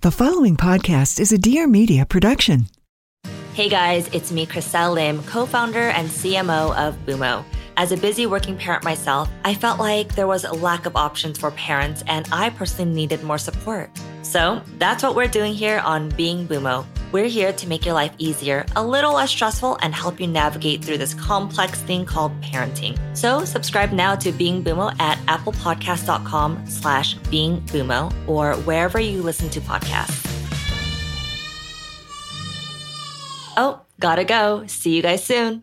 The following podcast is a Dear Media production. Hey guys, it's me, Chriselle Lim, co founder and CMO of Boomo. As a busy working parent myself, I felt like there was a lack of options for parents and I personally needed more support. So that's what we're doing here on Being Boomo. We're here to make your life easier, a little less stressful, and help you navigate through this complex thing called parenting. So subscribe now to Being Boomo at applepodcast.com slash Being or wherever you listen to podcasts. Oh, gotta go. See you guys soon.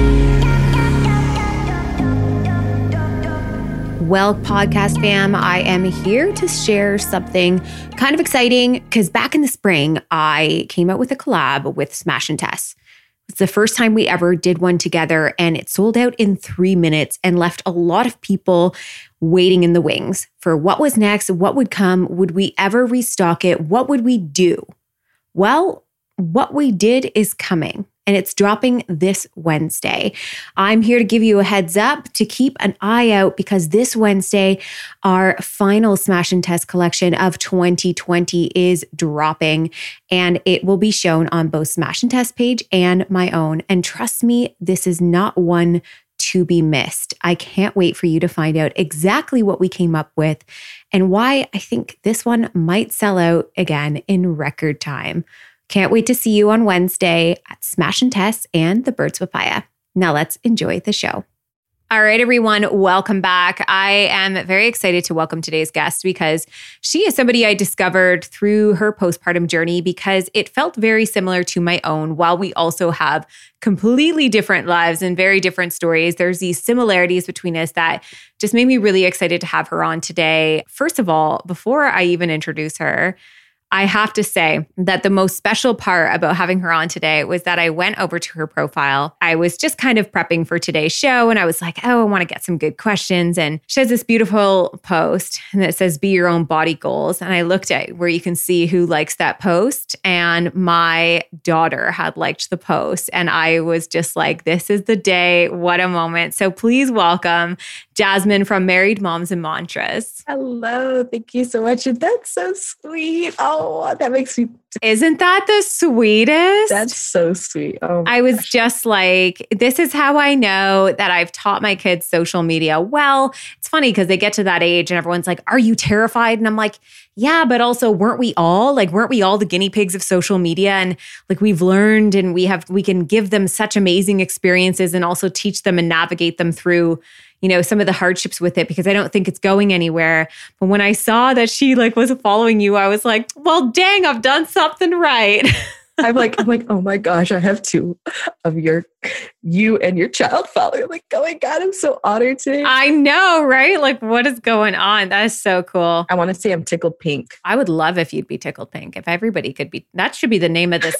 Well, podcast fam, I am here to share something kind of exciting because back in the spring, I came out with a collab with Smash and Tess. It's the first time we ever did one together, and it sold out in three minutes and left a lot of people waiting in the wings for what was next, what would come, would we ever restock it, what would we do? Well, what we did is coming and it's dropping this Wednesday. I'm here to give you a heads up to keep an eye out because this Wednesday, our final Smash and Tess collection of 2020 is dropping and it will be shown on both Smash and Tess page and my own. And trust me, this is not one to be missed. I can't wait for you to find out exactly what we came up with and why I think this one might sell out again in record time. Can't wait to see you on Wednesday at Smash and Tess and the Birds Papaya. Now let's enjoy the show. All right, everyone, welcome back. I am very excited to welcome today's guest because she is somebody I discovered through her postpartum journey because it felt very similar to my own. While we also have completely different lives and very different stories, there's these similarities between us that just made me really excited to have her on today. First of all, before I even introduce her, I have to say that the most special part about having her on today was that I went over to her profile. I was just kind of prepping for today's show and I was like, oh, I want to get some good questions. And she has this beautiful post that says, be your own body goals. And I looked at where you can see who likes that post. And my daughter had liked the post. And I was just like, this is the day. What a moment. So please welcome Jasmin from Married Moms and Mantras. Hello. Thank you so much. That's so sweet. Oh, that makes me. Isn't that the sweetest? That's so sweet. Oh, I was gosh. just like, this is how I know that I've taught my kids social media. Well, it's funny because they get to that age and everyone's like, Are you terrified? And I'm like, Yeah, but also, weren't we all like, weren't we all the guinea pigs of social media? And like, we've learned and we have, we can give them such amazing experiences and also teach them and navigate them through you know some of the hardships with it because i don't think it's going anywhere but when i saw that she like was following you i was like well dang i've done something right I'm like, I'm like, oh my gosh, I have two of your, you and your child following. I'm like, oh my God, I'm so honored today. I know, right? Like, what is going on? That is so cool. I want to say I'm tickled pink. I would love if you'd be tickled pink. If everybody could be, that should be the name of this.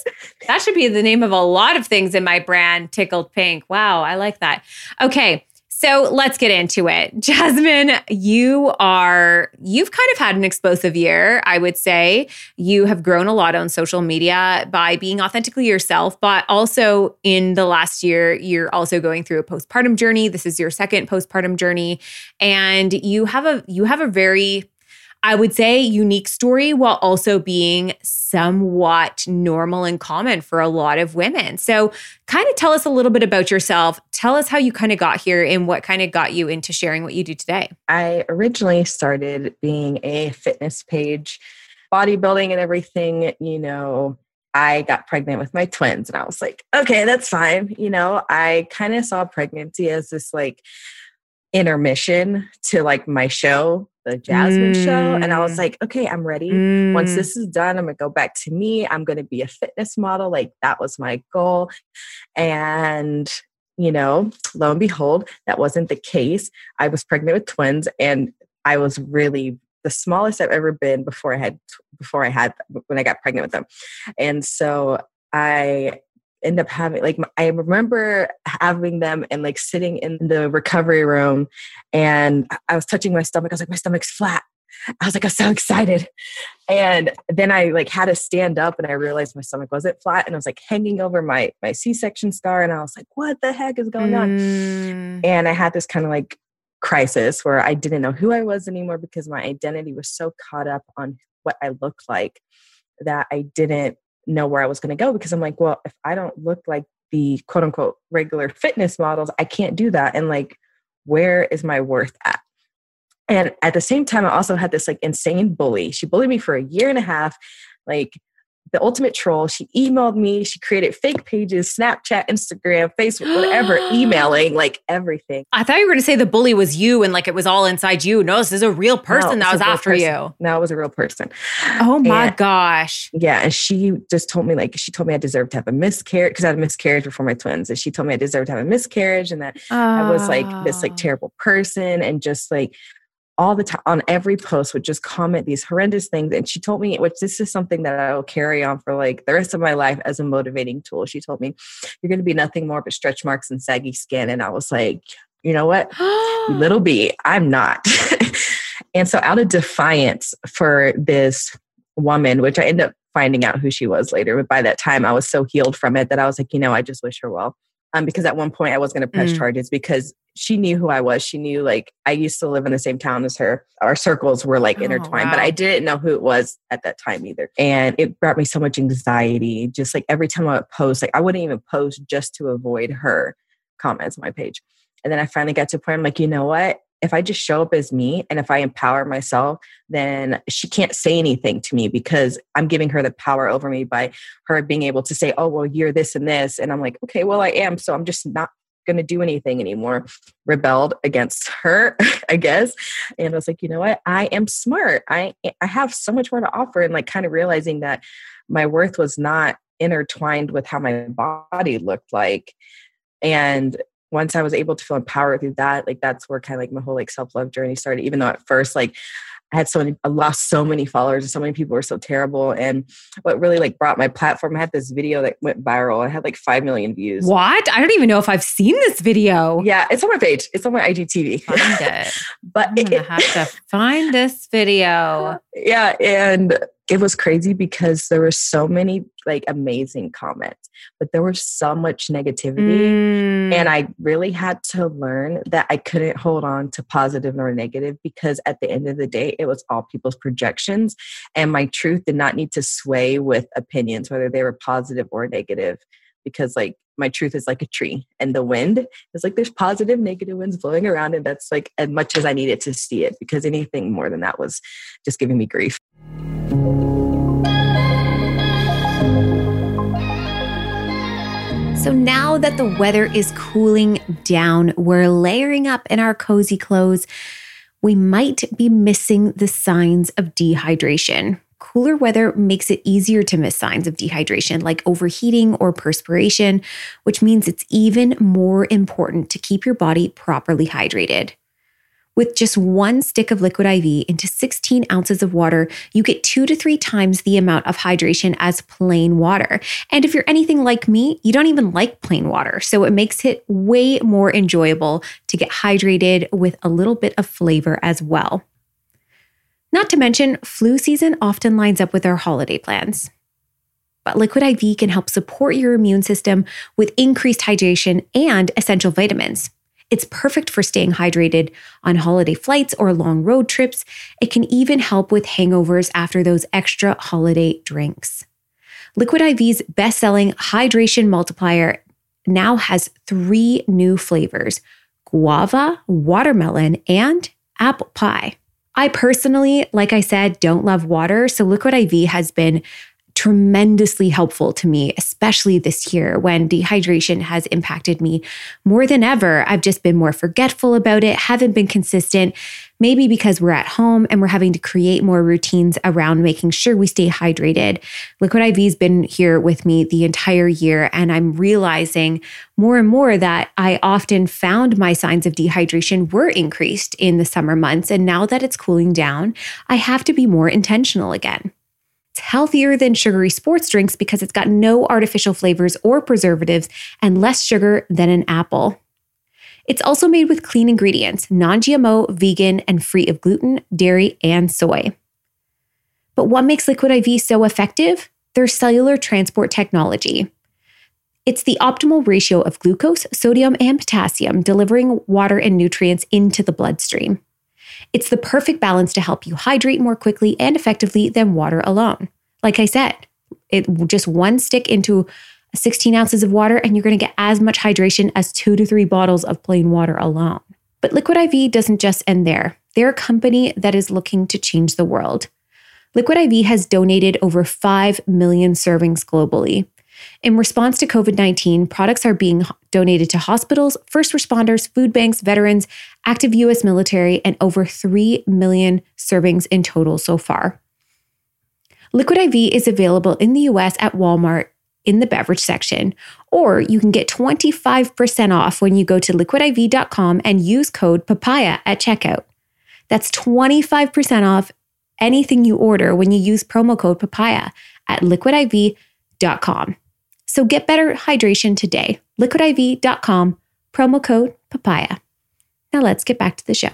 that should be the name of a lot of things in my brand, tickled pink. Wow, I like that. Okay. So let's get into it. Jasmin, you are, you've kind of had an explosive year, I would say. You have grown a lot on social media by being authentically yourself, but also in the last year, you're also going through a postpartum journey. This is your second postpartum journey. And you have a, you have a very, I would say, unique story while also being somewhat normal and common for a lot of women. So, kind of tell us a little bit about yourself. Tell us how you kind of got here and what kind of got you into sharing what you do today. I originally started being a fitness page, bodybuilding and everything, you know. I got pregnant with my twins and I was like, okay, that's fine. You know, I kind of saw pregnancy as this like intermission to like my show the Jasmin mm. show. And I was mm. like, okay, I'm ready. Mm. Once this is done, I'm going to go back to me. I'm going to be a fitness model. Like that was my goal. And, you know, lo and behold, that wasn't the case. I was pregnant with twins and I was really the smallest I've ever been before I had before I had when I got pregnant with them. And so I end up having like I remember having them and like sitting in the recovery room and I was touching my stomach. I was like, my stomach's flat. I was like, I'm so excited. And then I like had to stand up and I realized my stomach wasn't flat and I was like hanging over my my C-section scar and I was like, what the heck is going on? Mm. And I had this kind of like crisis where I didn't know who I was anymore because my identity was so caught up on what I looked like that I didn't know where I was going to go because I'm like, well, if I don't look like the quote unquote regular fitness models, I can't do that. And like, where is my worth at? And at the same time, I also had this like insane bully. She bullied me for a year and a half. Like, the ultimate troll. She emailed me. She created fake pages, Snapchat, Instagram, Facebook, whatever, emailing, like everything. I thought you were going to say the bully was you and like it was all inside you. No, this is a real person no, that was after person. you. No, it was a real person. Oh my and, gosh. Yeah. And she just told me, like, she told me I deserved to have a miscarriage because I had a miscarriage before my twins. And she told me I deserved to have a miscarriage and that. I was like this like ah. terrible person and just like all the time on every post would just comment these horrendous things and she told me which this is something that i will carry on for like the rest of my life as a motivating tool. She told me you're going to be nothing more but stretch marks and saggy skin and i was like you know what? Little b i'm not. And so out of defiance for this woman which i ended up finding out who she was later but by that time i was so healed from it that i was like you know i just wish her well um, because at one point I was going to press mm. charges because she knew who I was. She knew like I used to live in the same town as her. Our circles were like oh, intertwined, wow. but I didn't know who it was at that time either. And it brought me so much anxiety. Just like every time I would post, like I wouldn't even post just to avoid her comments on my page. And then I finally got to a point, I'm like, you know what? If I just show up as me and if I empower myself, then she can't say anything to me because I'm giving her the power over me by her being able to say, oh, well, you're this and this. And I'm like, okay, well, I am. So I'm just not going to do anything anymore. Rebelled against her, I guess. And I was like, you know what? I am smart. I, I have so much more to offer. And like kind of realizing that my worth was not intertwined with how my body looked like. And once I was able to feel empowered through that, like that's where kind of like my whole like self love journey started. Even though at first, like I had so many, I lost so many followers, and so many people were so terrible. And what really like brought my platform, I had this video that went viral. I had like five million views. What? I don't even know if I've seen this video. Yeah, it's on my page. It's on my IGTV. Find it. but I'm gonna have to find this video. Yeah, and it was crazy because there were so many like amazing comments, but there was so much negativity. Mm. And I really had to learn that I couldn't hold on to positive nor negative because at the end of the day, it was all people's projections. And my truth did not need to sway with opinions, whether they were positive or negative, because like my truth is like a tree and the wind is like there's positive negative winds blowing around and that's like as much as i needed to see it because anything more than that was just giving me grief so now that the weather is cooling down, we're layering up in our cozy clothes. We might be missing the signs of dehydration. Cooler weather makes it easier to miss signs of dehydration like overheating or perspiration, which means it's even more important to keep your body properly hydrated. With just one stick of liquid IV into 16 ounces of water, you get two to three times the amount of hydration as plain water. And if you're anything like me, you don't even like plain water. So it makes it way more enjoyable to get hydrated with a little bit of flavor as well. Not to mention, flu season often lines up with our holiday plans. But Liquid IV can help support your immune system with increased hydration and essential vitamins. It's perfect for staying hydrated on holiday flights or long road trips. It can even help with hangovers after those extra holiday drinks. Liquid IV's best selling hydration multiplier now has three new flavors guava, watermelon, and apple pie. I personally, like I said, don't love water. So Liquid IV has been tremendously helpful to me, especially this year when dehydration has impacted me more than ever. I've just been more forgetful about it, haven't been consistent, maybe because we're at home and we're having to create more routines around making sure we stay hydrated. Liquid IV's been here with me the entire year, and I'm realizing more and more that I often found my signs of dehydration were increased in the summer months. And now that it's cooling down, I have to be more intentional again. It's healthier than sugary sports drinks because it's got no artificial flavors or preservatives and less sugar than an apple. It's also made with clean ingredients, non GMO, vegan, and free of gluten, dairy, and soy. But what makes Liquid IV so effective? Their cellular transport technology. It's the optimal ratio of glucose, sodium, and potassium delivering water and nutrients into the bloodstream. It's the perfect balance to help you hydrate more quickly and effectively than water alone. Like I said, it just one stick into 16 ounces of water, and you're going to get as much hydration as two to three bottles of plain water alone. But Liquid IV doesn't just end there. They're a company that is looking to change the world. Liquid IV has donated over 5 million servings globally. In response to COVID 19, products are being donated to hospitals, first responders, food banks, veterans, active US military, and over 3 million servings in total so far. Liquid IV is available in the US at Walmart in the beverage section, or you can get 25% off when you go to liquidiv.com and use code PAPAYA at checkout. That's 25% off anything you order when you use promo code PAPAYA at liquidiv.com. So get better hydration today. Liquidiv.com, promo code papaya. Now let's get back to the show.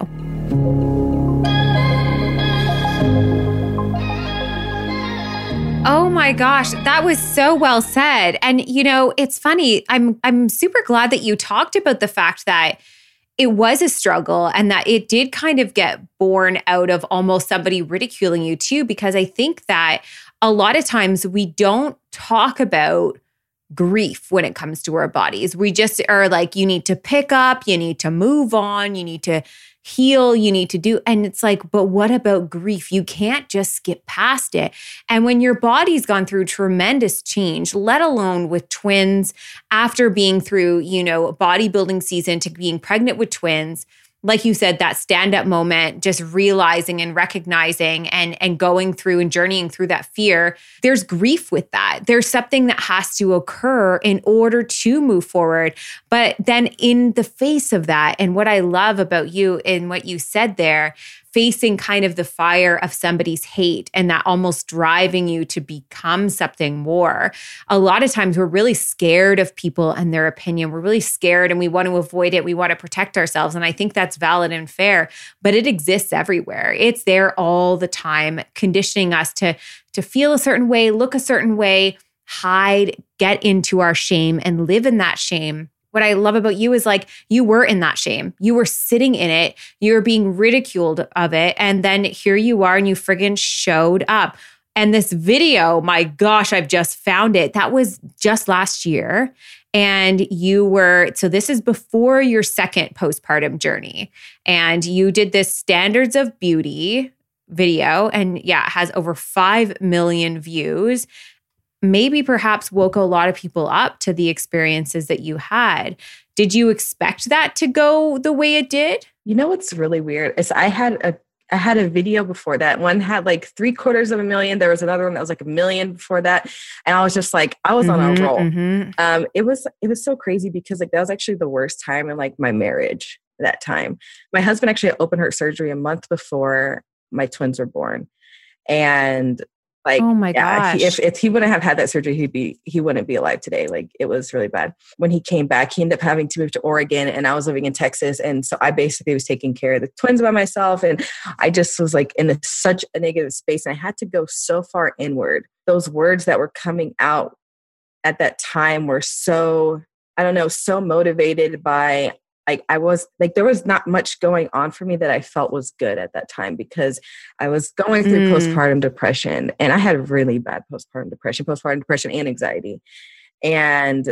Oh my gosh, that was so well said. And you know, it's funny. I'm I'm super glad that you talked about the fact that it was a struggle and that it did kind of get born out of almost somebody ridiculing you too because I think that a lot of times we don't talk about grief when it comes to our bodies. We just are like, you need to pick up, you need to move on, you need to heal, you need to do. And it's like, but what about grief? You can't just skip past it. And when your body's gone through tremendous change, let alone with twins, after being through, you know, bodybuilding season to being pregnant with twins, like you said that stand up moment just realizing and recognizing and and going through and journeying through that fear there's grief with that. There's something that has to occur in order to move forward. But then in the face of that and what i love about you and what you said there facing kind of the fire of somebody's hate and that almost driving you to become something more. A lot of times we're really scared of people and their opinion. We're really scared and we want to avoid it. We want to protect ourselves. And I think that's valid and fair, but it exists everywhere. It's there all the time, conditioning us to, to feel a certain way, look a certain way, hide, get into our shame, and live in that shame what I love about you is like you were in that shame. You were sitting in it. You were being ridiculed of it. And then here you are and you friggin' showed up. And this video, my gosh, I've just found it. That was just last year. And you were, so this is before your second postpartum journey. And you did this standards of beauty video. And yeah, it has over 5 million views maybe perhaps woke a lot of people up to the experiences that you had. Did you expect that to go the way it did? You know what's really weird is I had a I had a video before that. One had like three quarters of a million. There was another one that was like a million before that, and I was just like, I was mm-hmm, on a mm-hmm, roll. Mm-hmm. Um, it was it was so crazy because like that was actually the worst time in like my marriage that time. My husband actually had open heart surgery a month before my twins were born. And like, oh my yeah, gosh. he, if, if he wouldn't have had that surgery, he'd be, he wouldn't be alive today. Like it was really bad. When he came back, he ended up having to move to Oregon and I was living in Texas. And so I basically was taking care of the twins by myself. And I just was like in a, such a negative space. And I had to go so far inward. Those words that were coming out at that time were so, I don't know, so motivated by like I was like there was not much going on for me that I felt was good at that time because I was going through mm. postpartum depression and I had really bad postpartum depression, postpartum depression and anxiety. And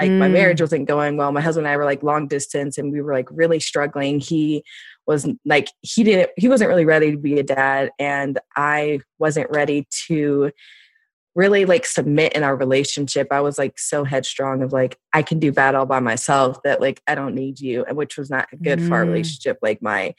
like mm. my marriage mm. wasn't going well. My husband and I were like long distance and we were like really struggling. He was like he didn't he wasn't really ready to be a dad and I wasn't ready to really like submit in our relationship i was like so headstrong of like i can do bad all by myself that like i don't need you and which was not good mm. for our mm. relationship like my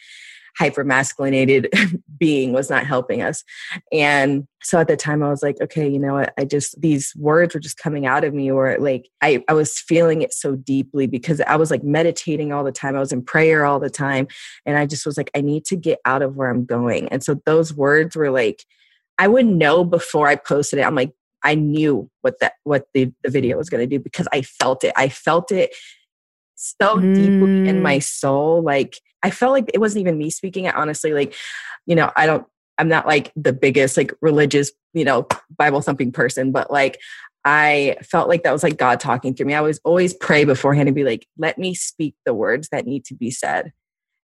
hyper masculinated being was not helping us and so at the time i was like okay you know what i just these words were just coming out of me or like I, I was feeling it so deeply because i was like meditating all the time i was in prayer all the time and i just was like i need to get out of where i'm going and so those words were like I would know before I posted it. I'm like, I knew what that what the, the video was going to do because I felt it. I felt it so mm. deeply in my mm. soul. Like I felt like it wasn't even me speaking it. Honestly, like you know, I don't. I'm not like the biggest like religious, you know, Bible thumping person, but like I felt like that was like God talking through me. I was always pray beforehand and be like, let me speak the words that need to be said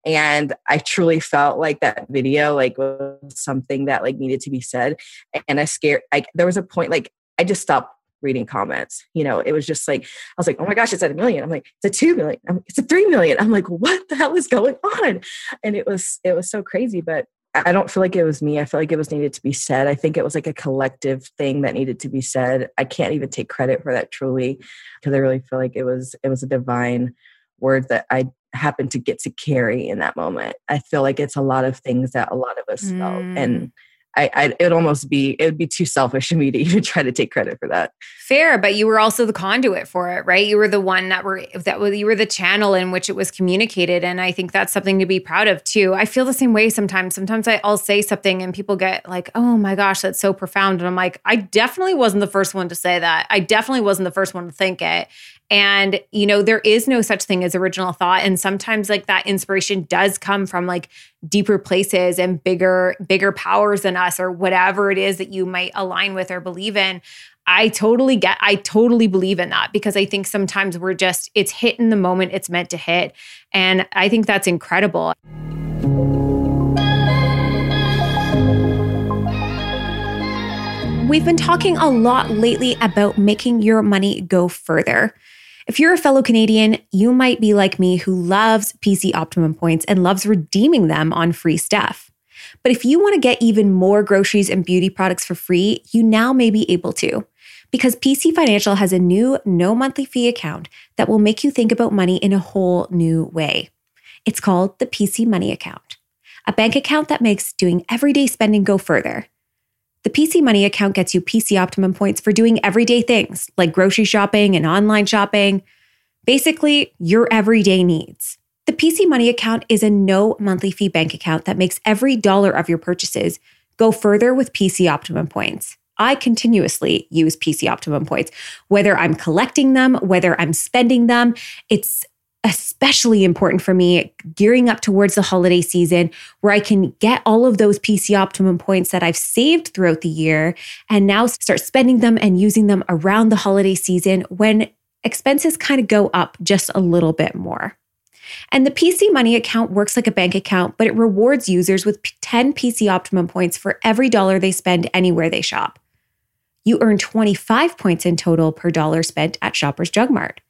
and i truly felt like that video like was something that like needed to be said and i scared like there was a point like i just stopped reading comments you know it was just like i was like oh my gosh it's at a million i'm like it's a two million I'm, it's a three million i'm like what the hell is going on and it was it was so crazy but I don't feel like it was me. I feel like it was needed to be said. I think it was like a collective thing that needed to be said. I can't even take credit for that truly because I really feel like it was it was a divine word that I happened to get to carry in that moment. I feel like it's a lot of things that a lot of us mm. felt. And I, I it would almost be it would be too selfish of me to even try to take credit for that. Fair, but you were also the conduit for it, right? You were the one that were that was you were the channel in which it was communicated, and I think that's something to be proud of too. I feel the same way sometimes. Sometimes I, I'll say something and people get like, "Oh my gosh, that's so profound," and I'm like, I definitely wasn't the first one to say that. I definitely wasn't the first one to think it. And, you know, there is no such thing as original thought. And sometimes like that inspiration does come from like deeper places and bigger, bigger powers than us or whatever it is that you might align with or believe in. I totally get, I totally believe in that because I think sometimes we're just, it's hit in the moment it's meant to hit. And I think that's incredible. We've been talking a lot lately about making your money go further. If you're a fellow Canadian, you might be like me who loves PC Optimum points and loves redeeming them on free stuff. But if you want to get even more groceries and beauty products for free, you now may be able to. Because PC Financial has a new no monthly fee account that will make you think about money in a whole new way. It's called the PC Money Account, a bank account that makes doing everyday spending go further. The PC Money account gets you PC Optimum points for doing everyday things like grocery shopping and online shopping. Basically, your everyday needs. The PC Money account is a no monthly fee bank account that makes every dollar of your purchases go further with PC Optimum points. I continuously use PC Optimum points, whether I'm collecting them, whether I'm spending them. It's especially important for me gearing up towards the holiday season where I can get all of those PC Optimum points that I've saved throughout the year and now start spending them and using them around the holiday season when expenses kind of go up just a little bit more. And the PC Money account works like a bank account, but it rewards users with 10 PC Optimum points for every dollar they spend anywhere they shop. You earn 25 points in total per dollar spent at Shoppers Drug Mart.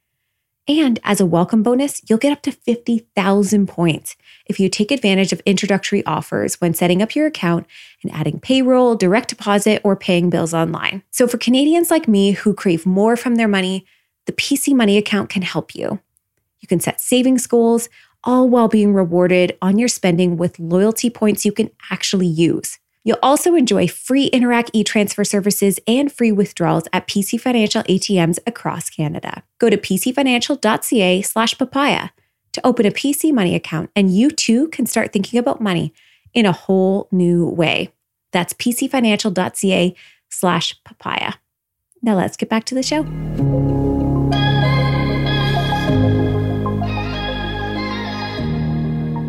And as a welcome bonus, you'll get up to 50,000 points if you take advantage of introductory offers when setting up your account and adding payroll, direct deposit, or paying bills online. So, for Canadians like me who crave more from their money, the PC Money account can help you. You can set savings goals, all while being rewarded on your spending with loyalty points you can actually use. You'll also enjoy free Interac e-transfer services and free withdrawals at PC Financial ATMs across Canada. Go to pcfinancial.ca slash papaya to open a PC Money account, and you too can start thinking about money in a whole new way. That's pcfinancial.ca slash papaya. Now let's get back to the show.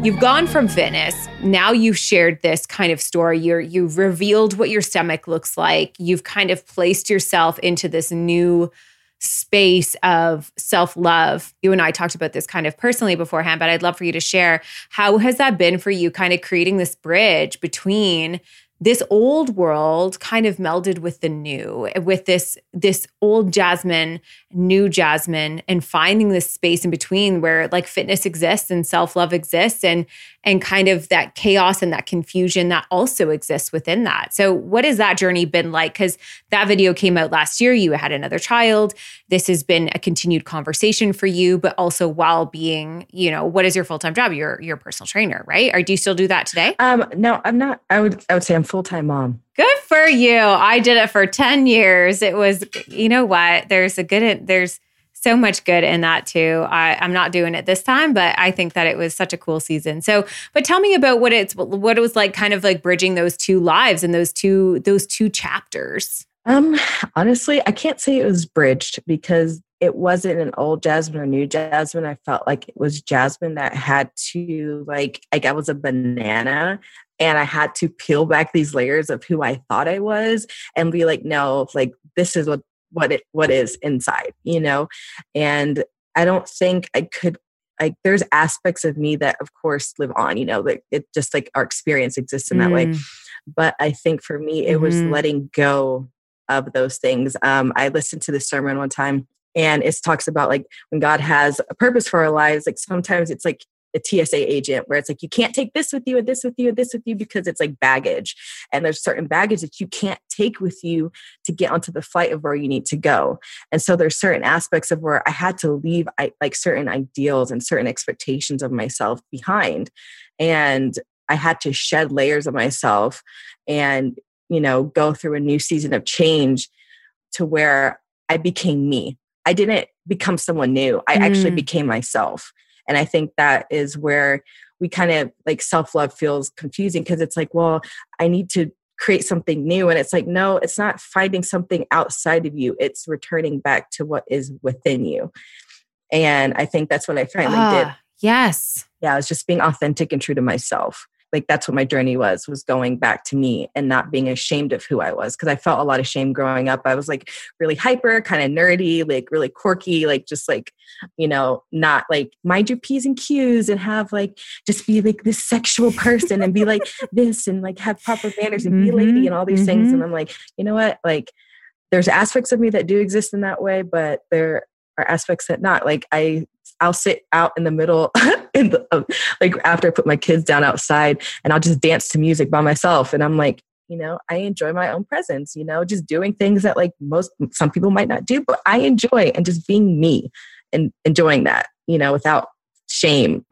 You've gone from fitness. Now you've shared this kind of story. You're you've revealed what your stomach looks like. You've kind of placed yourself into this new space of self-love. You and I talked about this kind of personally beforehand, but I'd love for you to share how has that been for you kind of creating this bridge between this old world kind of melded with the new with this this old jasmin new jasmin and finding this space in between where like fitness exists and self-love exists and and kind of that chaos and that confusion that also exists within that so what has that journey been like because that video came out last year you had another child this has been a continued conversation for you but also while being you know what is your full-time job you're you're a personal trainer right or do you still do that today um no i'm not i would i would say i'm full time mom. Good for you. I did it for 10 years. It was, you know what? There's a good, there's so much good in that too. I, I'm not doing it this time, but I think that it was such a cool season. So, but tell me about what it's, what it was like kind of like bridging those two lives and those two, those two chapters. Um, honestly, I can't say it was bridged because it wasn't an old Jasmin or new Jasmin. I felt like it was Jasmin that had to like like I was a banana and I had to peel back these layers of who I thought I was and be like, no, like this is what what it what is inside, you know? And I don't think I could like there's aspects of me that of course live on, you know, like it just like our experience exists in that mm. way. But I think for me it mm-hmm. was letting go of those things. Um, I listened to this sermon one time and it talks about like when God has a purpose for our lives, like sometimes it's like a TSA agent where it's like you can't take this with you and this with you and this with you because it's like baggage. And there's certain baggage that you can't take with you to get onto the flight of where you need to go. And so there's certain aspects of where I had to leave I, like certain ideals and certain expectations of myself behind. And I had to shed layers of myself and, you know, go through a new season of change to where I became me. I didn't become someone new. I mm. actually became myself. And I think that is where we kind of like self love feels confusing because it's like, well, I need to create something new. And it's like, no, it's not finding something outside of you, it's returning back to what is within you. And I think that's what I finally uh, did. Yes. Yeah, I was just being authentic and true to myself like that's what my journey was was going back to me and not being ashamed of who i was because i felt a lot of shame growing up. I was like really hyper kind of nerdy like really quirky like just like you know not like mind your p's and q's and have like just be like this sexual person and be like this and like have proper manners and be a lady mm-hmm, and all these mm-hmm. things. And i'm like you know what? Like there's aspects of me that do exist in that way but there are aspects that not. Like i I'll sit out in the middle in the, uh, like after I put my kids down outside and I'll just dance to music by myself. And I'm like, you know, I enjoy my own presence, you know, just doing things that like most, some people might not do, but I enjoy and just being me and enjoying that, you know, without shame.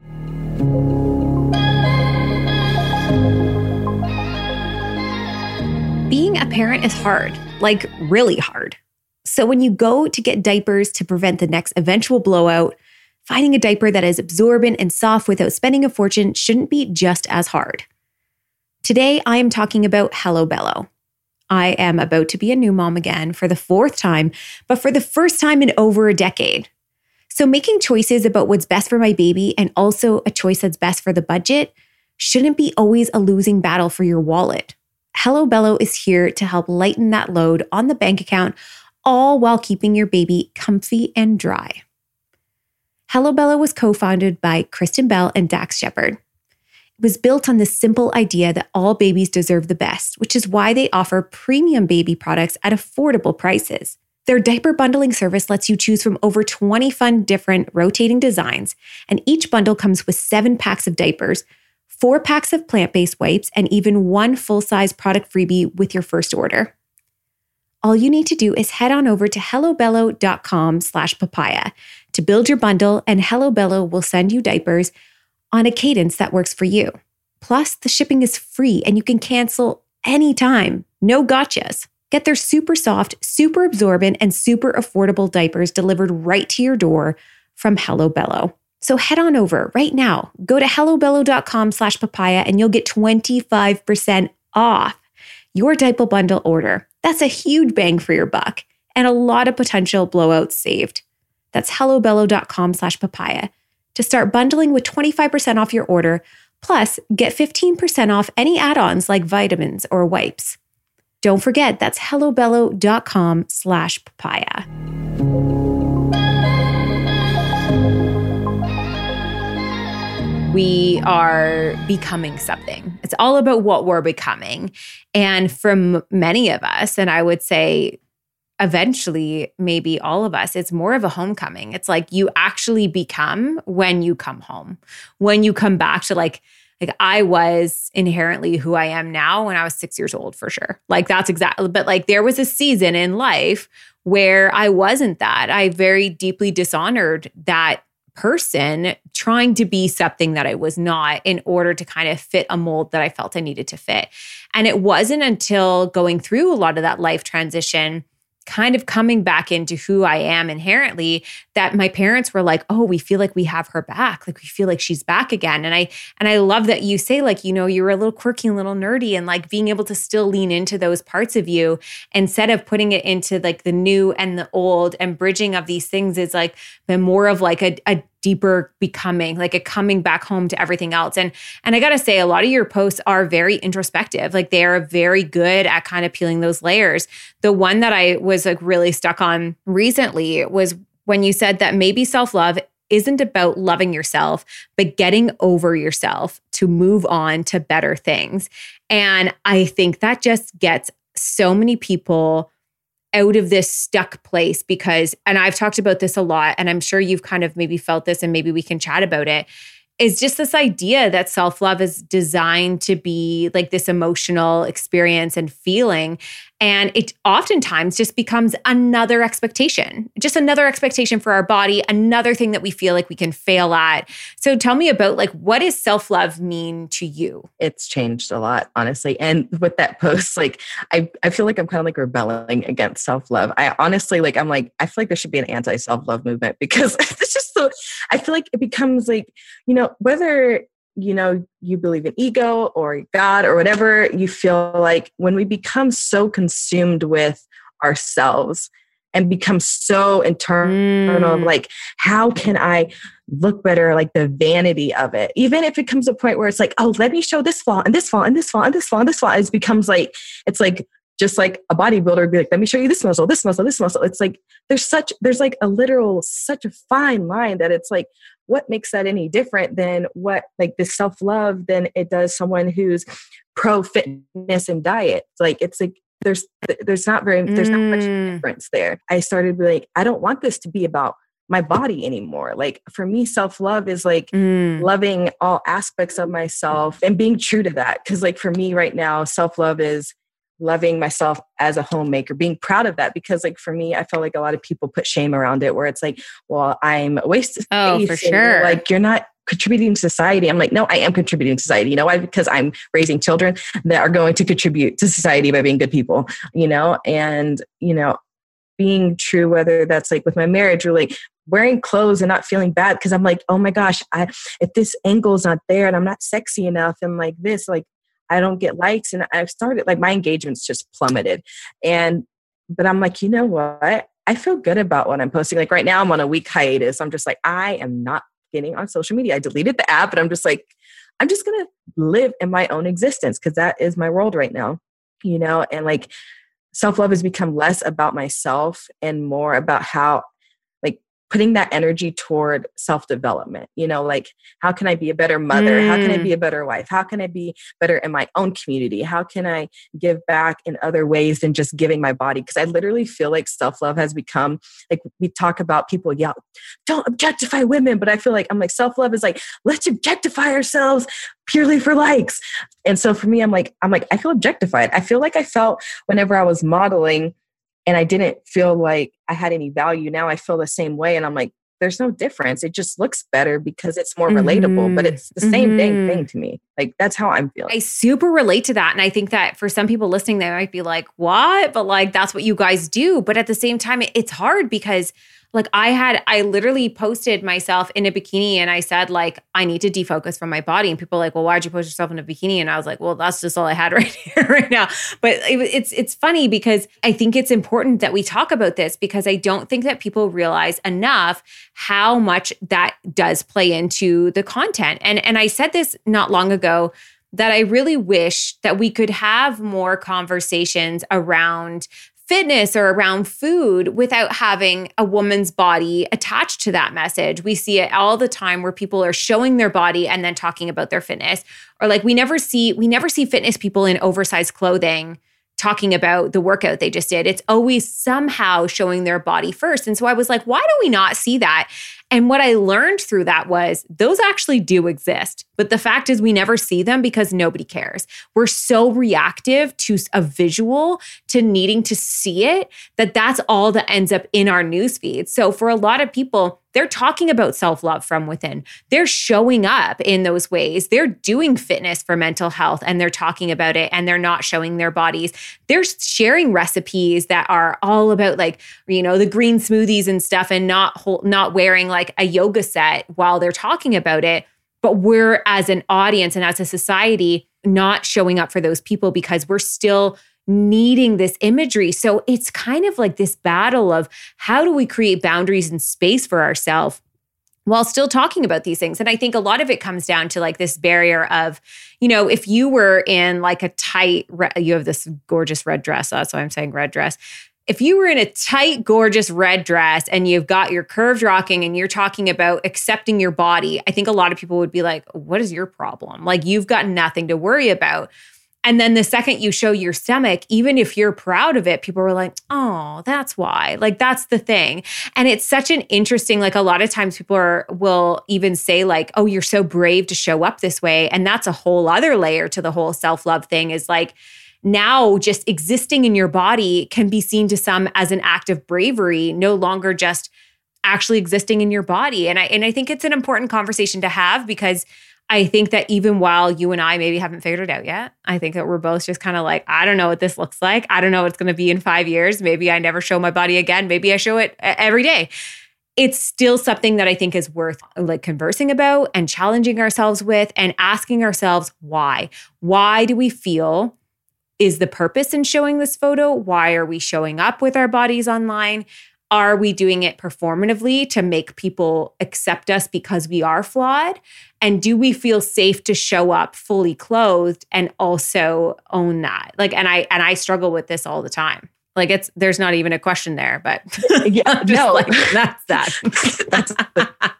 Being a parent is hard, like really hard. So when you go to get diapers to prevent the next eventual blowout, Finding a diaper that is absorbent and soft without spending a fortune shouldn't be just as hard. Today, I am talking about Hello Bello. I am about to be a new mom again for the fourth time, but for the first time in over a decade. So, making choices about what's best for my baby and also a choice that's best for the budget shouldn't be always a losing battle for your wallet. Hello Bello is here to help lighten that load on the bank account, all while keeping your baby comfy and dry. Hello Bello was co founded by Kristen Bell and Dax Shepard. It was built on the simple idea that all babies deserve the best, which is why they offer premium baby products at affordable prices. Their diaper bundling service lets you choose from over 20 fun different rotating designs, and each bundle comes with seven packs of diapers, four packs of plant based wipes, and even one full size product freebie with your first order. All you need to do is head on over to hellobello.com slash papaya to build your bundle, and Hello Bello will send you diapers on a cadence that works for you. Plus, the shipping is free and you can cancel anytime. No gotchas. Get their super soft, super absorbent, and super affordable diapers delivered right to your door from Hello Bello. So head on over right now. Go to hellobello.com slash papaya and you'll get 25% off your diaper bundle order. That's a huge bang for your buck and a lot of potential blowouts saved. That's hellobello.com slash papaya to start bundling with 25% off your order, plus get 15% off any add-ons like vitamins or wipes. Don't forget, that's hellobello.com slash papaya. We are becoming something. It's all about what we're becoming. And from many of us, and I would say eventually, maybe all of us, it's more of a homecoming. It's like you actually become when you come home, when you come back to like, like I was inherently who I am now when I was six years old, for sure. Like that's exactly, but like there was a season in life where I wasn't that. I very deeply dishonored that person trying to be something that I was not in order to kind of fit a mold that I felt I needed to fit. And it wasn't until going through a lot of that life transition kind of coming back into who I am inherently that my parents were like, "Oh, we feel like we have her back. Like we feel like she's back again." And I and I love that you say like, you know, you're a little quirky a little nerdy and like being able to still lean into those parts of you instead of putting it into like the new and the old and bridging of these things is like been more of like a, a deeper becoming like a coming back home to everything else. And and i gotta say a lot of your posts are very introspective. Like they are very good at kind of peeling those layers. The one that i was like really stuck on recently was when you said that maybe self-love isn't about loving yourself, but getting over yourself to move on to better things. And I think that just gets so many people out of this stuck place because, and I've talked about this a lot, and I'm sure you've kind of maybe felt this, and maybe we can chat about it is just this idea that self love is designed to be like this emotional experience and feeling. And it oftentimes just becomes another expectation, just another expectation for our body, another thing that we feel like we can fail at. So tell me about like, what does self love mean to you? It's changed a lot, honestly. And with that post, like, I, I feel like I'm kind of like rebelling against self love. I honestly, like, I'm like, I feel like there should be an anti self love movement because it's just so, I feel like it becomes like, you know, whether you know you believe in ego or god or whatever you feel like when we become so consumed with ourselves and become so internal mm. like how can i look better like the vanity of it even if it comes to a point where it's like oh let me show this flaw and this flaw and this flaw and this flaw and this flaw it becomes like it's like just like a bodybuilder would be like let me show you this muscle this muscle this muscle it's like there's such there's like a literal such a fine line that it's like what makes that any different than what like the self-love than it does someone who's pro fitness and diet like it's like there's there's not very there's not much mm. difference there i started like i don't want this to be about my body anymore like for me self-love is like mm. loving all aspects of myself and being true to that because like for me right now self-love is loving myself as a homemaker, being proud of that. Because, like, for me, I feel like a lot of people put shame around it where it's like, well, I'm a waste of space. Oh, for sure. Like, you're not contributing to society. I'm like, no, I am contributing to society. You know why? Because I'm raising children that are going to contribute to society by being good people, you know? And, you know, being true, whether that's like with my marriage or like wearing clothes and not feeling bad because I'm like, oh my gosh, I if this angle's not there and I'm not sexy enough and like this, like I don't get likes. And I've started like my engagements just plummeted. And, but I'm like, you know what? I feel good about what I'm posting. Like right now, I'm on a week hiatus. I'm just like, I am not getting on social media. I deleted the app, but I'm just like, I'm just going to live in my own existence because that is my world right now, you know? And like, self love has become less about myself and more about how putting that energy toward self development you know like how can i be a better mother? Mm. how can i be mm. a better wife? How can i be better in my own community? How can i give back in other ways than just giving my body? Because i literally feel like self love has become like we talk about people yeah don't objectify women but i feel like i'm like self love is like let's objectify ourselves purely for likes. And so for me i'm like i'm like i feel objectified. I feel like i felt whenever i was modeling and I didn't feel like I had any value. Now I feel the same way. And I'm like, there's no difference. It just looks better because it's more mm-hmm. relatable, but it's the same mm-hmm. dang thing to me. Like that's how I'm feeling. I super relate to that. And I think that for some people listening, they might be like, what? But like, that's what you guys do. But at the same time, it's hard because like I had, I literally posted myself in a bikini and I said, like, I need to defocus from my body. And people like, well, why'd you post yourself in a bikini? And I was like, well, that's just all I had right here, right now. But it, it's, it's funny because I think it's important that we talk about this because I don't think that people realize enough how much that does play into the content. And, and I said this not long ago that I really wish that we could have more conversations around fitness or around food without having a woman's body attached to that message. We see it all the time where people are showing their body and then talking about their fitness. Or like we never see we never see fitness people in oversized clothing talking about the workout they just did. It's always somehow showing their body first. And so I was like, why do we not see that? And what I learned through that was those actually do exist. But the fact is, we never see them because nobody cares. We're so reactive to a visual, to needing to see it, that that's all that ends up in our newsfeed. So for a lot of people, they're talking about self love from within. They're showing up in those ways. They're doing fitness for mental health and they're talking about it and they're not showing their bodies. They're sharing recipes that are all about like, you know, the green smoothies and stuff and not whole, not wearing like a yoga set while they're talking about it. But we're as an audience and as a society not showing up for those people because we're still needing this imagery. So it's kind of like this battle of how do we create boundaries and space for ourselves while still talking about these things. And I think a lot of it comes down to like this barrier of, you know, if you were in like a tight, you have this gorgeous red dress. That's why I'm saying red dress. If you were in a tight, gorgeous red dress and you've got your curved rocking and you're talking about accepting your body, I think a lot of people would be like, what is your problem? Like, you've got nothing to worry about. And then the second you show your stomach, even if you're proud of it, people were like, oh, that's why. Like, that's the thing. And it's such an interesting, like, a lot of times people are, will even say, like, oh, you're so brave to show up this way. And that's a whole other layer to the whole self love thing is like, now just existing in your body can be seen to some as an act of bravery, no longer just actually existing in your body. And I and I think it's an important conversation to have because I think that even while you and I maybe haven't figured it out yet, I think that we're both just kind of like, I don't know what this looks like. I don't know what's going to be in five years. Maybe I never show my body again. Maybe I show it every day. It's still something that I think is worth like conversing about and challenging ourselves with and asking ourselves why. Why do we feel is the purpose in showing this photo? Why are we showing up with our bodies online? Are we doing it performatively to make people accept us because we are flawed? And do we feel safe to show up fully clothed and also own that? Like, and I and I struggle with this all the time. Like it's there's not even a question there, but yeah, no, like, that's that. that's the,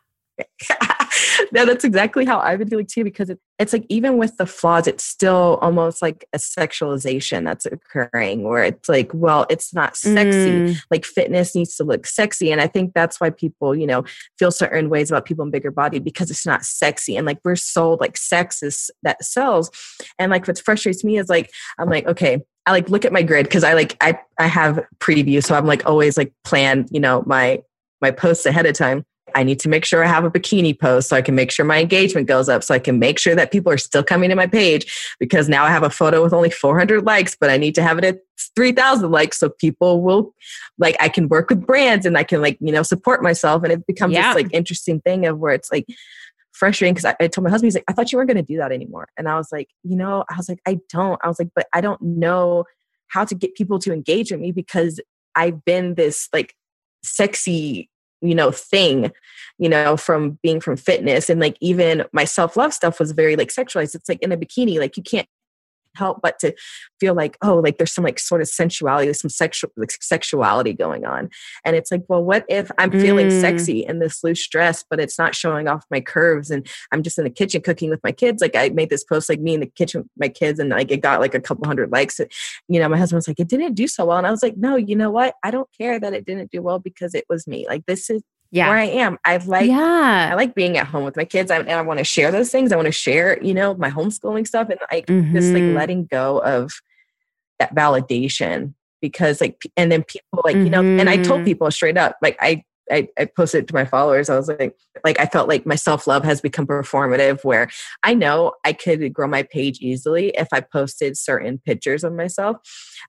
no, that's exactly how I've been feeling too, because it, it's like even with the flaws, it's still almost like a sexualization that's occurring where it's like, well, it's not sexy. Mm. Like fitness needs to look sexy. And I think that's why people, you know, feel certain ways about people in bigger body because it's not sexy. And like we're sold like sex is that sells. And like what frustrates me is like, I'm like, okay, I like look at my grid because I like I I have preview. So I'm like always like plan, you know, my my posts ahead of time I need to make sure I have a bikini post so I can make sure my engagement goes up so I can make sure that people are still coming to my page because now I have a photo with only 400 likes, but I need to have it at 3,000 likes so people will like I can work with brands and I can like, you know, support myself. And it becomes yeah. this like interesting thing of where it's like, frustrating because I, I, told my husband, he's like, I thought you weren't going to do that anymore. And I was like, you know, I was like, I don't. I was like, but I don't know how to get people to engage with me because I've been this like sexy you know thing you know from being from fitness. And like even my self-love stuff was very like sexualized. It's like in a bikini like you can't help but to feel like oh like there's some like sort of sensuality there's some sexual like sexuality going on. And it's like well what if i'm feeling mm. sexy in this loose dress but it's not showing off my curves and i'm just in the kitchen cooking with my kids? Like i made this post like me in the kitchen with my kids and like it got like a couple hundred likes. You know my husband was like it didn't do so well. And i was like no you know what? I don't care that it didn't do well because it was me. Like this is yeah. where I am. I like yeah. I like being at home with my kids. I, and I want to share those things. I want to share, you know, my homeschooling stuff and like mm-hmm. just like mm-hmm. letting go of that validation because like and then people like, mm-hmm. you know, and I told mm-hmm. people straight up, like I I, I posted it to my followers. I was like, like I felt like my self love has become performative. Where I know I could grow my page easily if I posted certain pictures of myself.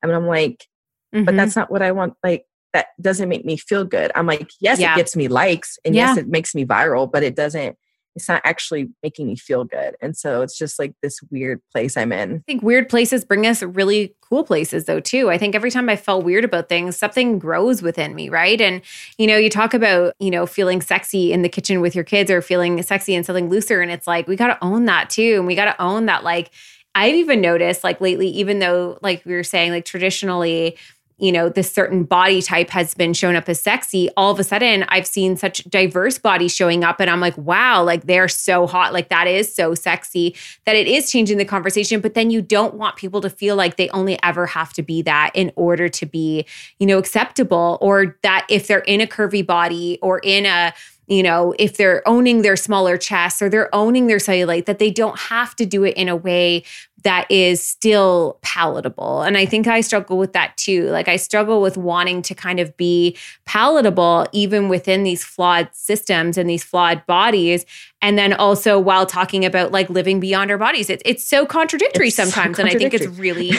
I mean, I'm like, mm-hmm. but that's not what I want. Like that doesn't make me feel good. I'm like, yes, yeah. it gets me likes and yeah. yes, it makes me viral, but it doesn't it's not actually making me feel good. And so it's just like this weird place I'm in. I think weird places bring us really cool places though too. I think every time I felt weird about things, something grows within me, right? And you know, you talk about, you know, feeling sexy in the kitchen with your kids or feeling sexy in something looser and it's like we got to own that too. And we got to own that like I've even noticed like lately even though like we were saying like traditionally you know, this certain body type has been shown up as sexy, all of a sudden I've seen such diverse bodies showing up. And I'm like, wow, like they're so hot. Like that is so sexy that it is changing the conversation. But then you don't want people to feel like they only ever have to be that in order to be, you know, acceptable or that if they're in a curvy body or in a, you know, if they're owning their smaller chest or they're owning their cellulite, that they don't have to do it in a way that is still palatable. And I think I struggle with that too. Like I struggle with wanting to kind of be palatable even within these flawed systems and these flawed bodies. And then also while talking about like living beyond our bodies, it's it's so contradictory it's sometimes. So contradictory. And I think it's really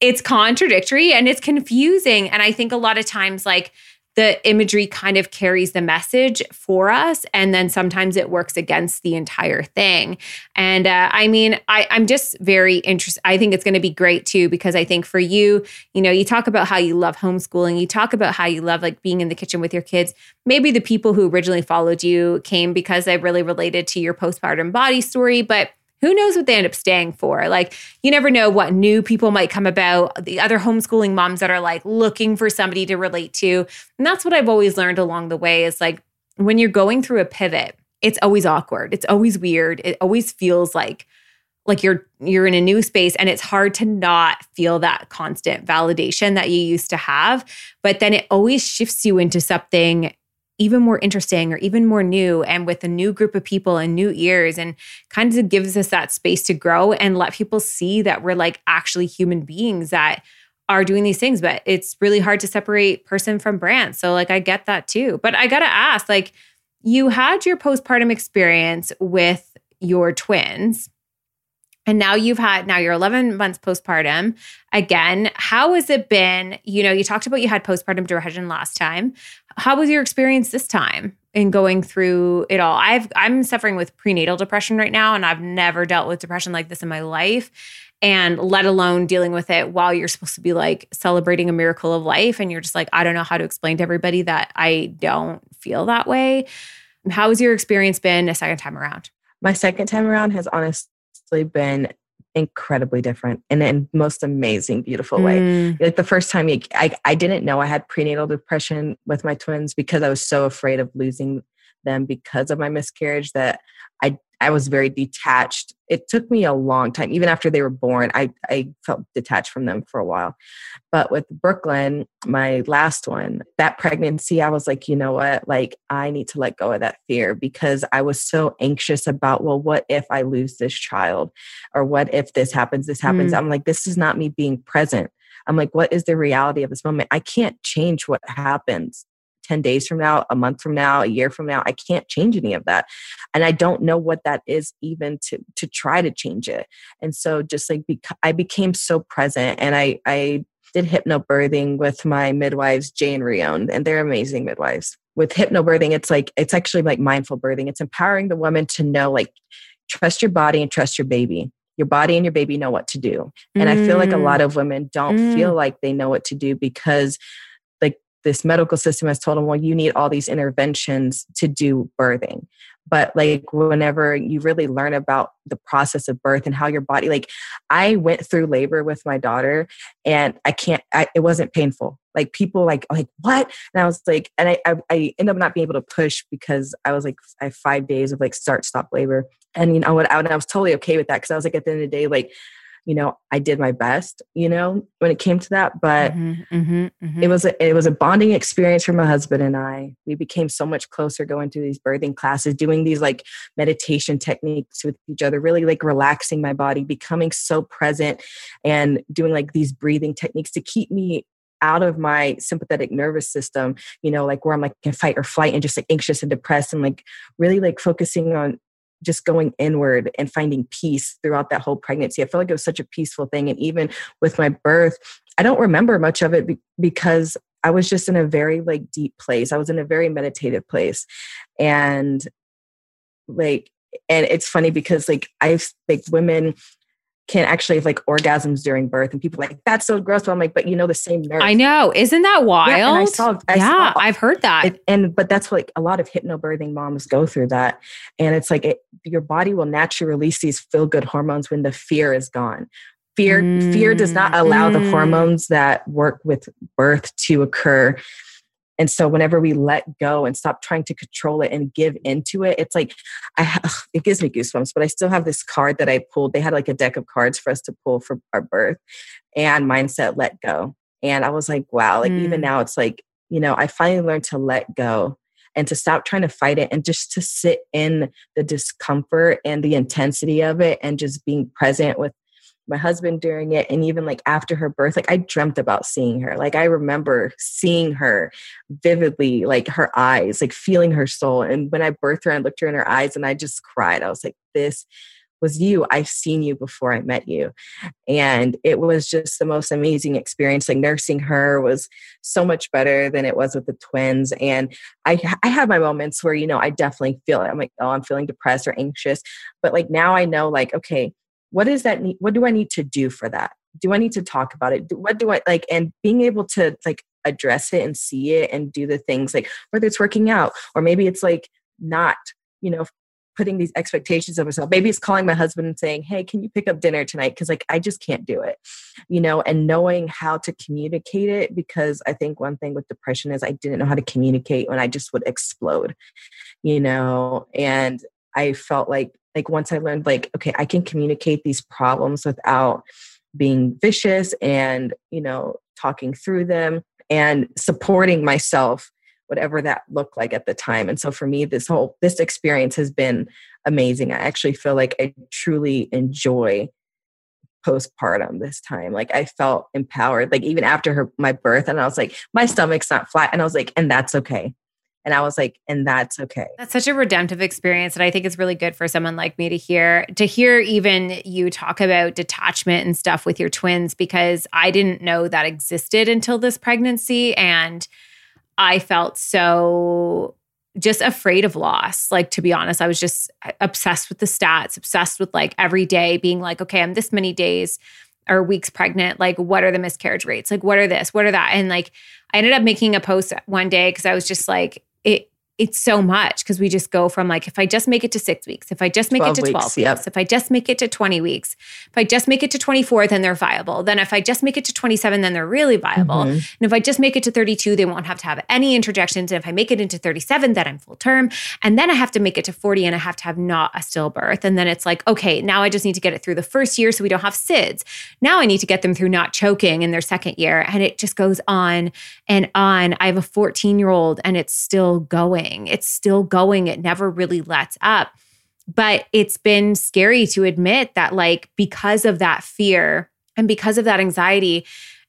it's contradictory and it's confusing. And I think a lot of times like the imagery kind of carries the message for us and then sometimes it works against the entire thing. And uh, i mean I, i'm just very interested i think it's going to be great too because i think for you you know you talk about how you love homeschooling you talk about how you love like being in the kitchen with your kids. Maybe the people who originally followed you came because they really related to your postpartum body story but who knows what they end up staying for? Like, you never know what new people might come about, the other homeschooling moms that are like looking for somebody to relate to. And that's what I've always learned along the way is like when you're going through a pivot, it's always awkward. It's always weird. It always feels like like you're you're in a new space and it's hard to not feel that constant validation that you used to have but then it always shifts you into something even more interesting or even more new and with a new group of people and new ears and kind of gives us that space to grow and let people see that we're like actually human beings that are doing these things. But it's really hard to separate person from brand. So like i get that too. But i gotta ask like you had your postpartum experience with your twins and now you've had now you're 11 months postpartum again. How has it been? You know you talked about you had postpartum depression last time how was your experience this time in going through it all? I've i'm suffering with prenatal depression right now and i've never dealt with depression like this in my life. And let alone dealing with it while you're supposed to be like celebrating a miracle of life and you're just like i don't know how to explain to everybody that i don't feel that way. How has your experience been a second time around? My second time around has honestly been incredibly different in a most amazing, beautiful way. Mm. Like the first time, I, I didn't know I had prenatal depression with my twins because I was so afraid of losing them because of my miscarriage that I I was very detached. It took me a long time, even after they were born. I I felt detached from them for a while, but with Brooklyn, my last one, that pregnancy, I was like, you know what? Like I need to let go of that fear because I was so anxious about, well, what if I lose this child, or what if this happens? This happens. Mm. I'm like, this is not me being present. I'm like, what is the reality of this moment? I can't change what happens. 10 days from now, a month from now, a year from now. I can't change any of that. And I don't know what that is even to to try to change it. And so just like bec- I became so present and I I did hypnobirthing with my midwives Jay and Rion and they're amazing midwives. With hypnobirthing it's like it's actually like mindful birthing. It's empowering the woman to know like trust your body and trust your baby your body and your baby know what to do. And mm. I feel like a lot mm. of women don't mm. feel like they know what to do because this medical system has told them, well, you need all these interventions to do birthing. But like whenever you really learn about the process of birth and how your body, like I went through labor with my daughter and I can't, I, it wasn't painful. Like people like, like what? And I was like, and I, I, I ended up not being able to push because I was like, I have five days of like start, stop labor. And you know what? I, I was totally okay with that. Cause I was like, at the end of the day, like you know i did my best you know when it came to that but mm-hmm, mm-hmm, mm-hmm. it was a, it was a bonding experience for my husband and i we became so much closer going through these birthing classes doing these like meditation techniques with each other really like relaxing my body becoming so present and doing like these breathing techniques to keep me out of my sympathetic nervous system, you know, like where I'm like in fight or flight and just like anxious and depressed and like really like focusing on just going inward and finding peace throughout that whole pregnancy. I feel like it was such a peaceful thing. And even with my birth, I don't remember much of it be- because I was just in a very like deep place. I was in a very meditative place. And like and it's funny because like I've like women can actually have like orgasms during birth and people like that's so gross but i'm like but you know the same nerve. I know. Isn't that wild yeah, I saw, I yeah saw, i've heard that. It, and but that's what like a lot of hypnobirthing moms go through that and it's like it, your body will naturally release these feel good hormones when the fear is gone. Fear mm. fear does not allow mm. the hormones that work with birth to occur and so whenever we let go and stop trying to control it and give into it, it's like I have, it gives me goosebumps, but I still have this card that I pulled. They had like a deck of cards for us to pull for our birth and mindset let go. And I was like, wow, like mm. even now it's like, you know, I finally learned to let go and to stop trying to fight it and just to sit in the discomfort and the intensity of it and just being present with my husband during it and even like after her birth like i dreamt about seeing her. Like i remember seeing her vividly like her eyes like feeling her soul. And when i birthed her i looked her in her eyes and i just cried. I was like this was you. I've seen you before i met you. And it was just the most amazing experience. Like nursing her was so much better than it was with the twins. And i i have my moments where you know i definitely feel it. I'm like oh i'm feeling depressed or anxious. But like now i know like okay what is that need, what do i need to do for that? Do i need to talk about it? What do i like and being able to like address it and see it and do the things like whether it's working out or maybe it's like not you know putting these expectations of myself. Maybe it's calling my husband and saying hey can you pick up dinner tonight? Because like i just can't do it you know and knowing how to communicate it because i think one thing with depression is i didn't know how to communicate when i just would explode you know and i felt like like once i learned like okay i can communicate these problems without being vicious and you know talking through them and supporting myself whatever that looked like at the time. And so for me this whole this experience has been amazing. I actually feel like i truly enjoy postpartum this time. Like i felt empowered like even after her my birth and i was like my stomach's not flat. And i was like and that's okay and I was like, and that's okay. That's such a redemptive experience. And I think it's really good for someone like me to hear, to hear even you talk about detachment and stuff with your twins, because I didn't know that existed until this pregnancy. And I felt so just afraid of loss. Like, to be honest, I was just uh, obsessed with the stats, obsessed with like every day being like, okay, I'm this many days or weeks pregnant. Like, what are the miscarriage rates? Like, what are this? What are that? And like, I ended up making a post one day because I was just like, it it's so much because we just go from like if I just make it to six weeks, if I just make it to 12 weeks, yep. if I just make it to 20 weeks, if I just make it to 24, then they're viable. Then if I just make it to 27, then they're really viable. Mm-hmm. And if I just make it to 32, they won't have to have any interjections. And if I make it into 37, then I'm full term. And then I have to make it to 40 and I have to have not a stillbirth. And then it's like, okay, now I just need to get it through the first year so we don't have SIDS. Now I need to get them through not choking in their second year. And it just goes on and on. I have a 14 year old and it's still going going. It's still going. It never really lets up. But it's been scary to admit that, like, because of that fear and because of that anxiety,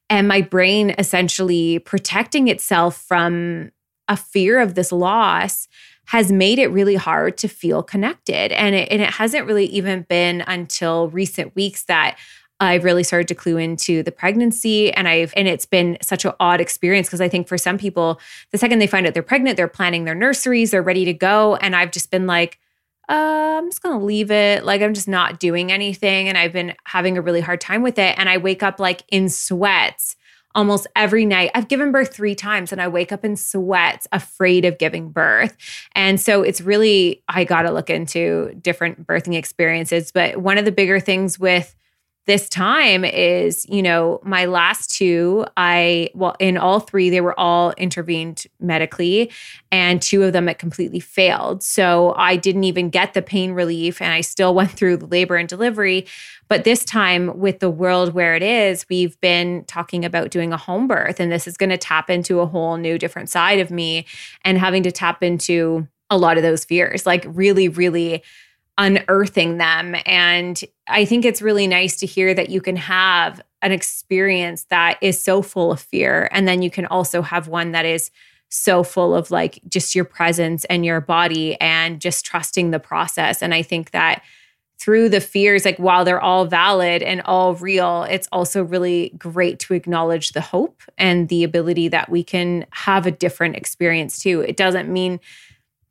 and my brain essentially protecting itself from a fear of this loss has made it really hard to feel connected. And it, and it hasn't really even been until recent weeks that I've really started to clue into the pregnancy and I've and it's been such an odd experience because I think for some people the second they find out they're pregnant they're planning their nurseries they're ready to go and I've just been like uh, I'm just going to leave it like I'm just not doing anything and I've been having a really hard time with it and I wake up like in sweats almost every night. I've given birth 3 times and I wake up in sweats afraid of giving birth. And so it's really I got to look into different birthing experiences, but one of the bigger things with this time is, you know, my last two, I, well, in all three, they were all intervened medically, and two of them it completely failed. So I didn't even get the pain relief, and I still went through the labor and delivery. But this time, with the world where it is, we've been talking about doing a home birth, and this is going to tap into a whole new different side of me and having to tap into a lot of those fears, like really, really unearthing them. And I think it's really nice to hear that you can have an experience that is so full of fear. And then you can also have one that is so full of like just your presence and your body and just trusting the process. And I think that through the fears, like while they're all valid and all real, it's also really great to acknowledge the hope and the ability that we can have a different experience too. It doesn't mean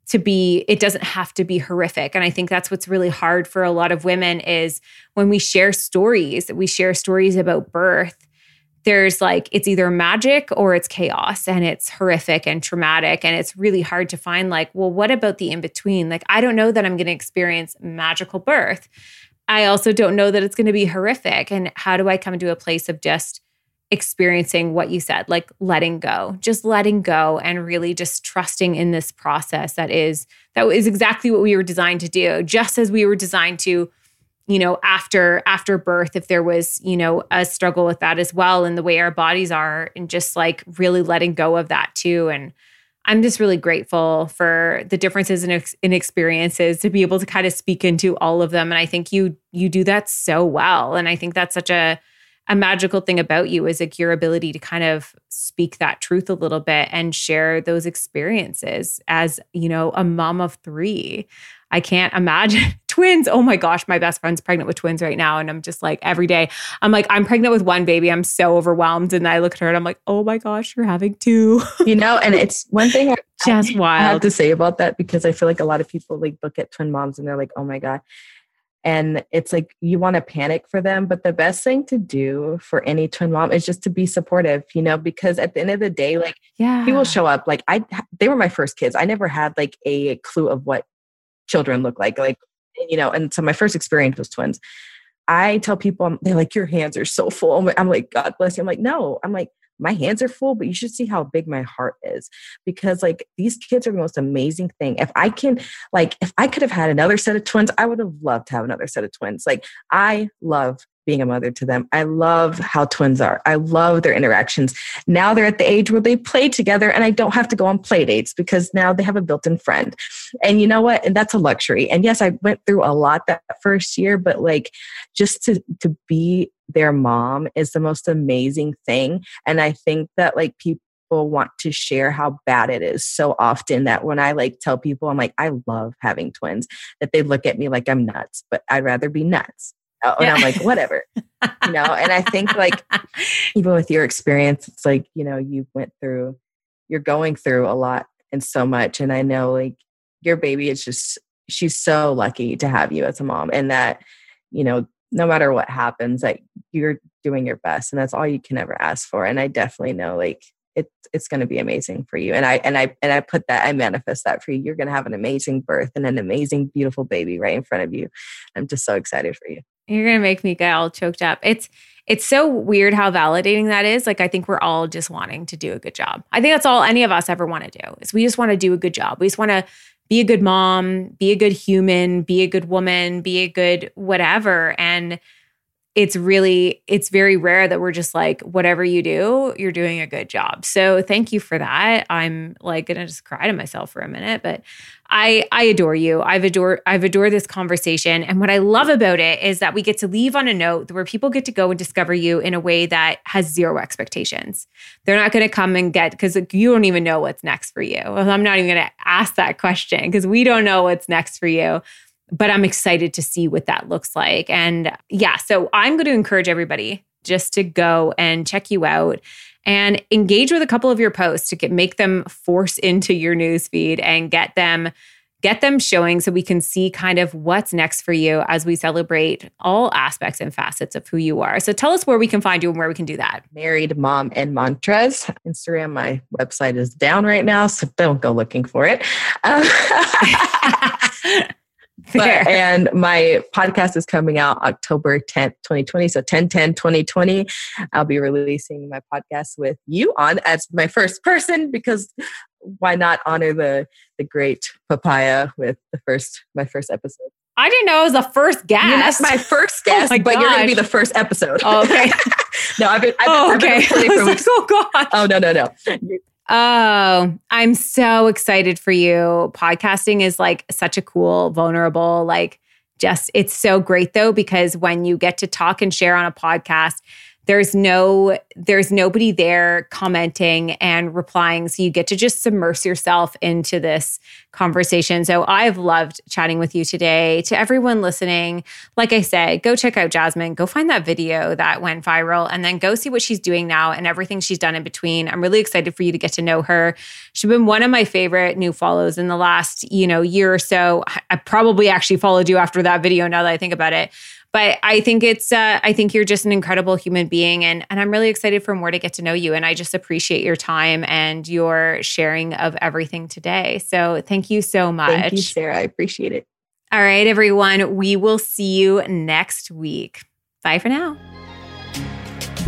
to be it doesn't have to be horrific. And i think that's what's really hard for a lot of women is when we share stories we share stories about birth there's like it's either magic or it's chaos and it's horrific and traumatic. And it's really hard to find like well what about the in between like i don't know that i'm going to experience magical birth. I also don't know that it's going to be horrific. And how do i come to a place of just experiencing what you said like letting go just letting go and really just trusting in this process that is that is exactly what we were designed to do. Just as we were designed to you know after after birth if there was you know a struggle with that as well and the way our bodies are and just like really letting go of that too. And i'm just really grateful for the differences in, in experiences to be able to kind of speak into all of them. And i think you you do that so well. And i think that's such a a magical thing about you is like your ability to kind of speak that truth a little bit and share those experiences as you know a mom of three I can't imagine twins. Oh my gosh, my best friend's pregnant with twins right now. And I'm just like, every day, I'm like, I'm pregnant with one baby. I'm so overwhelmed. And I look at her and I'm like, oh my gosh, you're having two. You know, and it's one thing I, just wild. I have to say about that because I feel like a lot of people like look at twin moms and they're like, oh my God. And it's like you want to panic for them, but the best thing to do for any twin mom is just to be supportive, you know, because at the end of the day, like yeah. people show up. Like I, they were my first kids. I never had like a clue of what children look like. Like, you know, and so my first experience was twins. I tell people, they're like, your hands are so full. I'm like, God bless you. I'm like, no, I'm like, my hands are full, but you should see how big my heart is because like these kids are the most amazing thing. If I can, like, if I could have had another set of twins, I would have loved to have another set of twins. Like, I love being a mother to them. I love how twins are. I love their interactions. Now they're at the age where they play together and I don't have to go on play dates because now they have a built in friend. And you know what? And that's a luxury. And yes, I went through a lot that first year, but like just to, to be their mom is the most amazing thing. And I think that like people, want to share how bad it is so often that when I like tell people I'm like I love having twins that they look at me like I'm nuts but I'd rather be nuts oh, and yeah. I'm like, whatever, you know. And I think like even with your experience, it's like you know you went through, you're going through a lot and so much. And I know like your baby is just she's so lucky to have you as a mom, and that you know no matter what happens, that you're doing your best, and that's all you can ever ask for. And I definitely know like it's it's going to be amazing for you and i and i and i put that i manifest that for you you're going to have an amazing birth and an amazing beautiful baby right in front of you i'm just so excited for you you're gonna make me get all choked up. It's it's so weird how validating that is. Like I think we're all just wanting to do a good job. I think that's all any of us ever want to do. Is we just want to do a good job. We just want to be a good mom, be a good human, be a good woman, be a good whatever. And it's really it's very rare that we're just like whatever you do you're doing a good job. So thank you for that. I'm like gonna just cry to myself for a minute but i i adore you. I've adored i've adored this conversation. And what i love about it is that we get to leave on a note where people get to go and discover you in a way that has zero expectations. They're not to come and get because you don't even know what's next for you. I'm not even to ask that question because we don't know what's next for you but I'm excited to see what that looks like. And yeah, so I'm going to encourage everybody just to go and check you out and engage with a couple of your posts to get make them force into your newsfeed and get them get them showing so we can see kind of what's next for you as we celebrate all aspects and facets of who you are. So tell us where we can find you and where we can do that. Married Mom and Mantras. Instagram, my website is down right now, so don't go looking for it. Um, But, and my podcast is coming out October 10th, 2020. So 10 10 2020. I'll be releasing my podcast with you on as my first person because why not honor the the great papaya with the first my first episode. I didn't know it was the first guest. That's my first oh guest, oh my but gosh. you're going to be the first episode. Oh, okay. no, I've been, I've, oh, okay. I've been for weeks. oh, gosh. Oh, no, no, no. Oh, I'm so excited for you. Podcasting is like such a cool, vulnerable, like just, it's so great though, because when you get to talk and share on a podcast, there's no there's nobody there commenting and replying. So you get to just submerge yourself into this conversation. So i've loved chatting with you today. To everyone listening like i said go check out jasmin. Go find that video that went viral and then go see what she's doing now and everything she's done in between. I'm really excited for you to get to know her. She's been one of my favorite new follows in the last you know year or so. I probably actually followed you after that video now that i think about it but I think it's uh, I think you're just an incredible human being and and I'm really excited for more to get to know you and I just appreciate your time and your sharing of everything today. So thank you so much. Thank you, Sarah. I appreciate it. All right, everyone. We will see you next week. Bye for now.